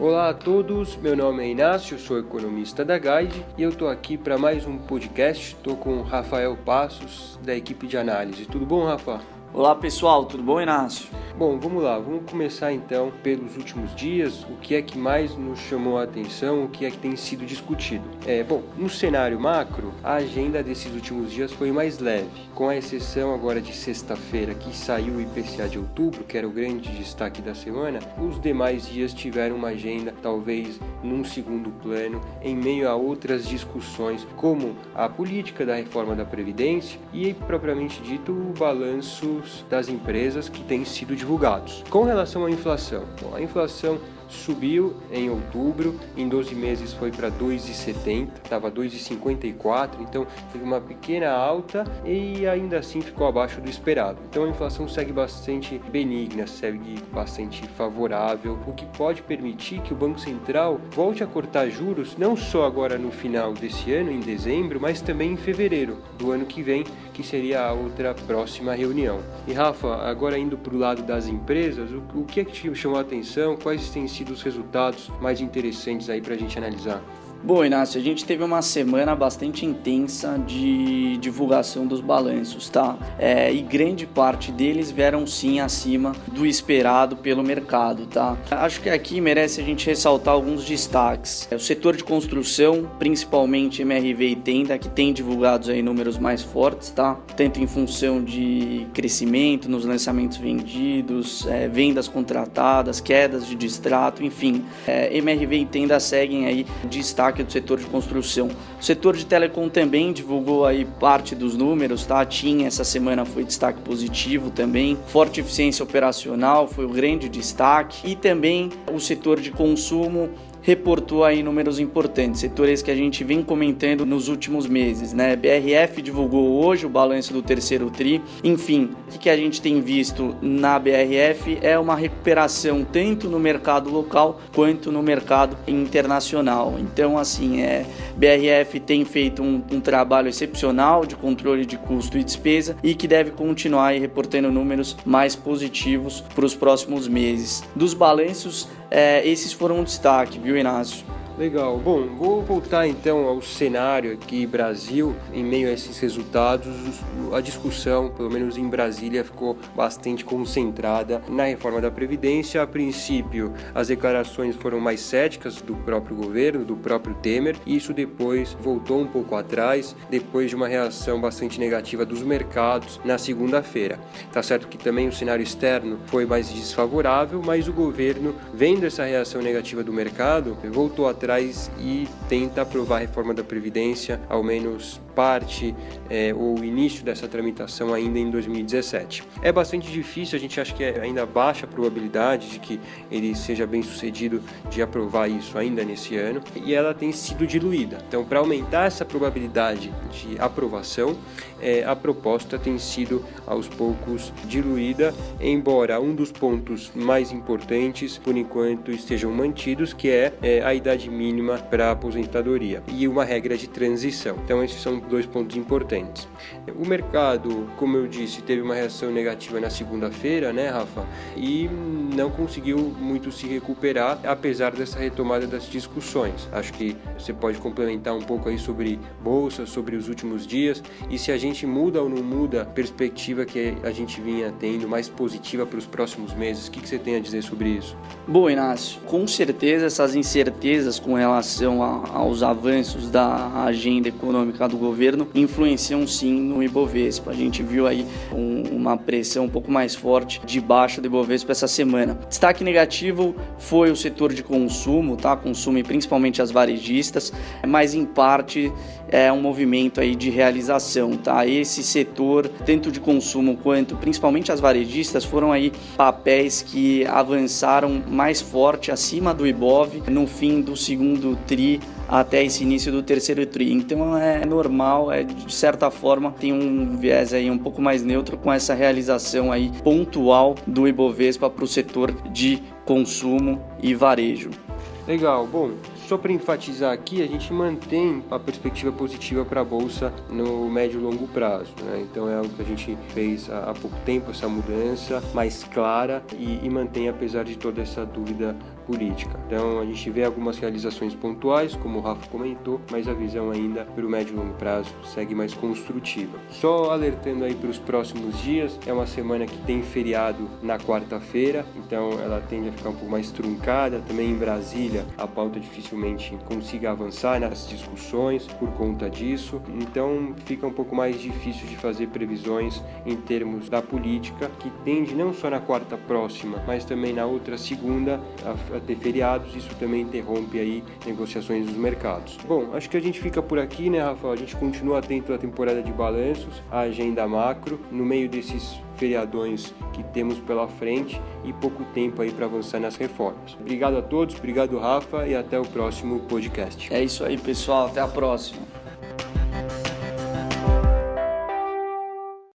Olá a todos, meu nome é Inácio, sou economista da Guide e eu estou aqui para mais um podcast. Estou com o Rafael Passos, da equipe de análise. Tudo bom, Rafa? Olá pessoal, tudo bom, Inácio? Bom, vamos lá, vamos começar então pelos últimos dias, o que é que mais nos chamou a atenção, o que é que tem sido discutido. É, bom, no cenário macro, a agenda desses últimos dias foi mais leve, com a exceção agora de sexta-feira que saiu o IPCA de outubro, que era o grande destaque da semana, os demais dias tiveram uma agenda talvez num segundo plano, em meio a outras discussões como a política da reforma da Previdência e propriamente dito o balanço das empresas que têm sido divulgados. Com relação à inflação, bom, a inflação subiu em outubro, em 12 meses foi para 2,70, estava 2,54, então teve uma pequena alta e ainda assim ficou abaixo do esperado. Então a inflação segue bastante benigna, segue bastante favorável, o que pode permitir que o Banco Central volte a cortar juros não só agora no final desse ano, em dezembro, mas também em fevereiro do ano que vem, que seria a outra próxima reunião. E Rafa, agora indo para o lado das empresas, o, que é que te chamou a atenção? Quais têm sido os resultados mais interessantes aí para a gente analisar? Bom, Inácio, a gente teve uma semana bastante intensa de divulgação dos balanços, tá? É, e grande parte deles vieram sim acima do esperado pelo mercado, tá? Acho que aqui merece a gente ressaltar alguns destaques. É, o setor de construção, principalmente MRV e Tenda, que tem divulgados aí números mais fortes, tá? Tanto em função de crescimento nos lançamentos vendidos, é, vendas contratadas, quedas de distrato, enfim. É, MRV e Tenda seguem aí destaque destaque do setor de construção. O setor de telecom também divulgou aí parte dos números, tá? Tinha essa semana foi destaque positivo também. Forte eficiência operacional foi o grande destaque e também o setor de consumo reportou aí números importantes, setores que a gente vem comentando nos últimos meses, né? BRF divulgou hoje o balanço do terceiro tri. Enfim, o que a gente tem visto na BRF é uma recuperação tanto no mercado local quanto no mercado internacional. Então, assim, é BRF tem feito um, um trabalho excepcional de controle de custo e despesa e que deve continuar reportando números mais positivos para os próximos meses. Dos balanços, é, esses foram um destaque, viu, Inácio? Legal. Bom, vou voltar então ao cenário aqui Brasil. Em meio a esses resultados, a discussão, pelo menos em Brasília, ficou bastante concentrada na reforma da Previdência. A princípio, as declarações foram mais céticas do próprio governo, do próprio Temer. E isso depois voltou um pouco atrás, depois de uma reação bastante negativa dos mercados na segunda-feira. Tá certo que também o cenário externo foi mais desfavorável, mas o governo, vendo essa reação negativa do mercado, voltou atrás atrás e tenta aprovar a reforma da Previdência, ao menos parte é, ou início dessa tramitação ainda em 2017. É bastante difícil, a gente acha que é ainda baixa a probabilidade de que ele seja bem sucedido de aprovar isso ainda nesse ano e ela tem sido diluída. Então, para aumentar essa probabilidade de aprovação, é, a proposta tem sido aos poucos diluída, embora um dos pontos mais importantes, por enquanto, estejam mantidos, que é, é a idade mínima para aposentadoria e uma regra de transição. Então, esses são dois pontos importantes. O mercado, como eu disse, teve uma reação negativa na segunda-feira, né, Rafa? E não conseguiu muito se recuperar, apesar dessa retomada das discussões. Acho que você pode complementar um pouco aí sobre bolsa, sobre os últimos dias e se a gente muda ou não muda a perspectiva que a gente vinha tendo mais positiva para os próximos meses. O que, você tem a dizer sobre isso? Bom, Inácio, com certeza essas incertezas com relação aos avanços da agenda econômica do governo influenciam sim no Ibovespa. A gente viu aí um, uma pressão um pouco mais forte de baixo do Ibovespa essa semana. Destaque negativo foi o setor de consumo, tá? Consumo e principalmente as varejistas, mas em parte é um movimento aí de realização, tá? Esse setor, tanto de consumo quanto principalmente as varejistas, foram aí papéis que avançaram mais forte acima do Ibov no fim do segundo tri até esse início do terceiro tri. Então é normal, é de certa forma tem um viés aí um pouco mais neutro com essa realização aí pontual do Ibovespa para o setor de consumo e varejo. Legal. Bom, só para enfatizar aqui, a gente mantém a perspectiva positiva para a bolsa no médio e longo prazo. Né? Então é algo que a gente fez há pouco tempo, essa mudança mais clara e, e mantém, apesar de toda essa dúvida política. Então a gente vê algumas realizações pontuais, como o Rafa comentou, mas a visão ainda para o médio e longo prazo segue mais construtiva. Só alertando aí para os próximos dias, é uma semana que tem feriado na quarta-feira, então ela tende a ficar um pouco mais truncada. Também em Brasília, a pauta dificilmente consiga avançar nas discussões por conta disso, então fica um pouco mais difícil de fazer previsões em termos da política, que tende não só na quarta próxima, mas também na outra segunda a ter feriados. Isso também interrompe aí negociações dos mercados. Bom, acho que a gente fica por aqui, né, Rafael? A gente continua atento à temporada de balanços, à agenda macro, no meio desses feriadões que temos pela frente e pouco tempo aí para avançar nas reformas. Obrigado a todos, obrigado Rafa e até o próximo podcast. É isso aí, pessoal, até a próxima.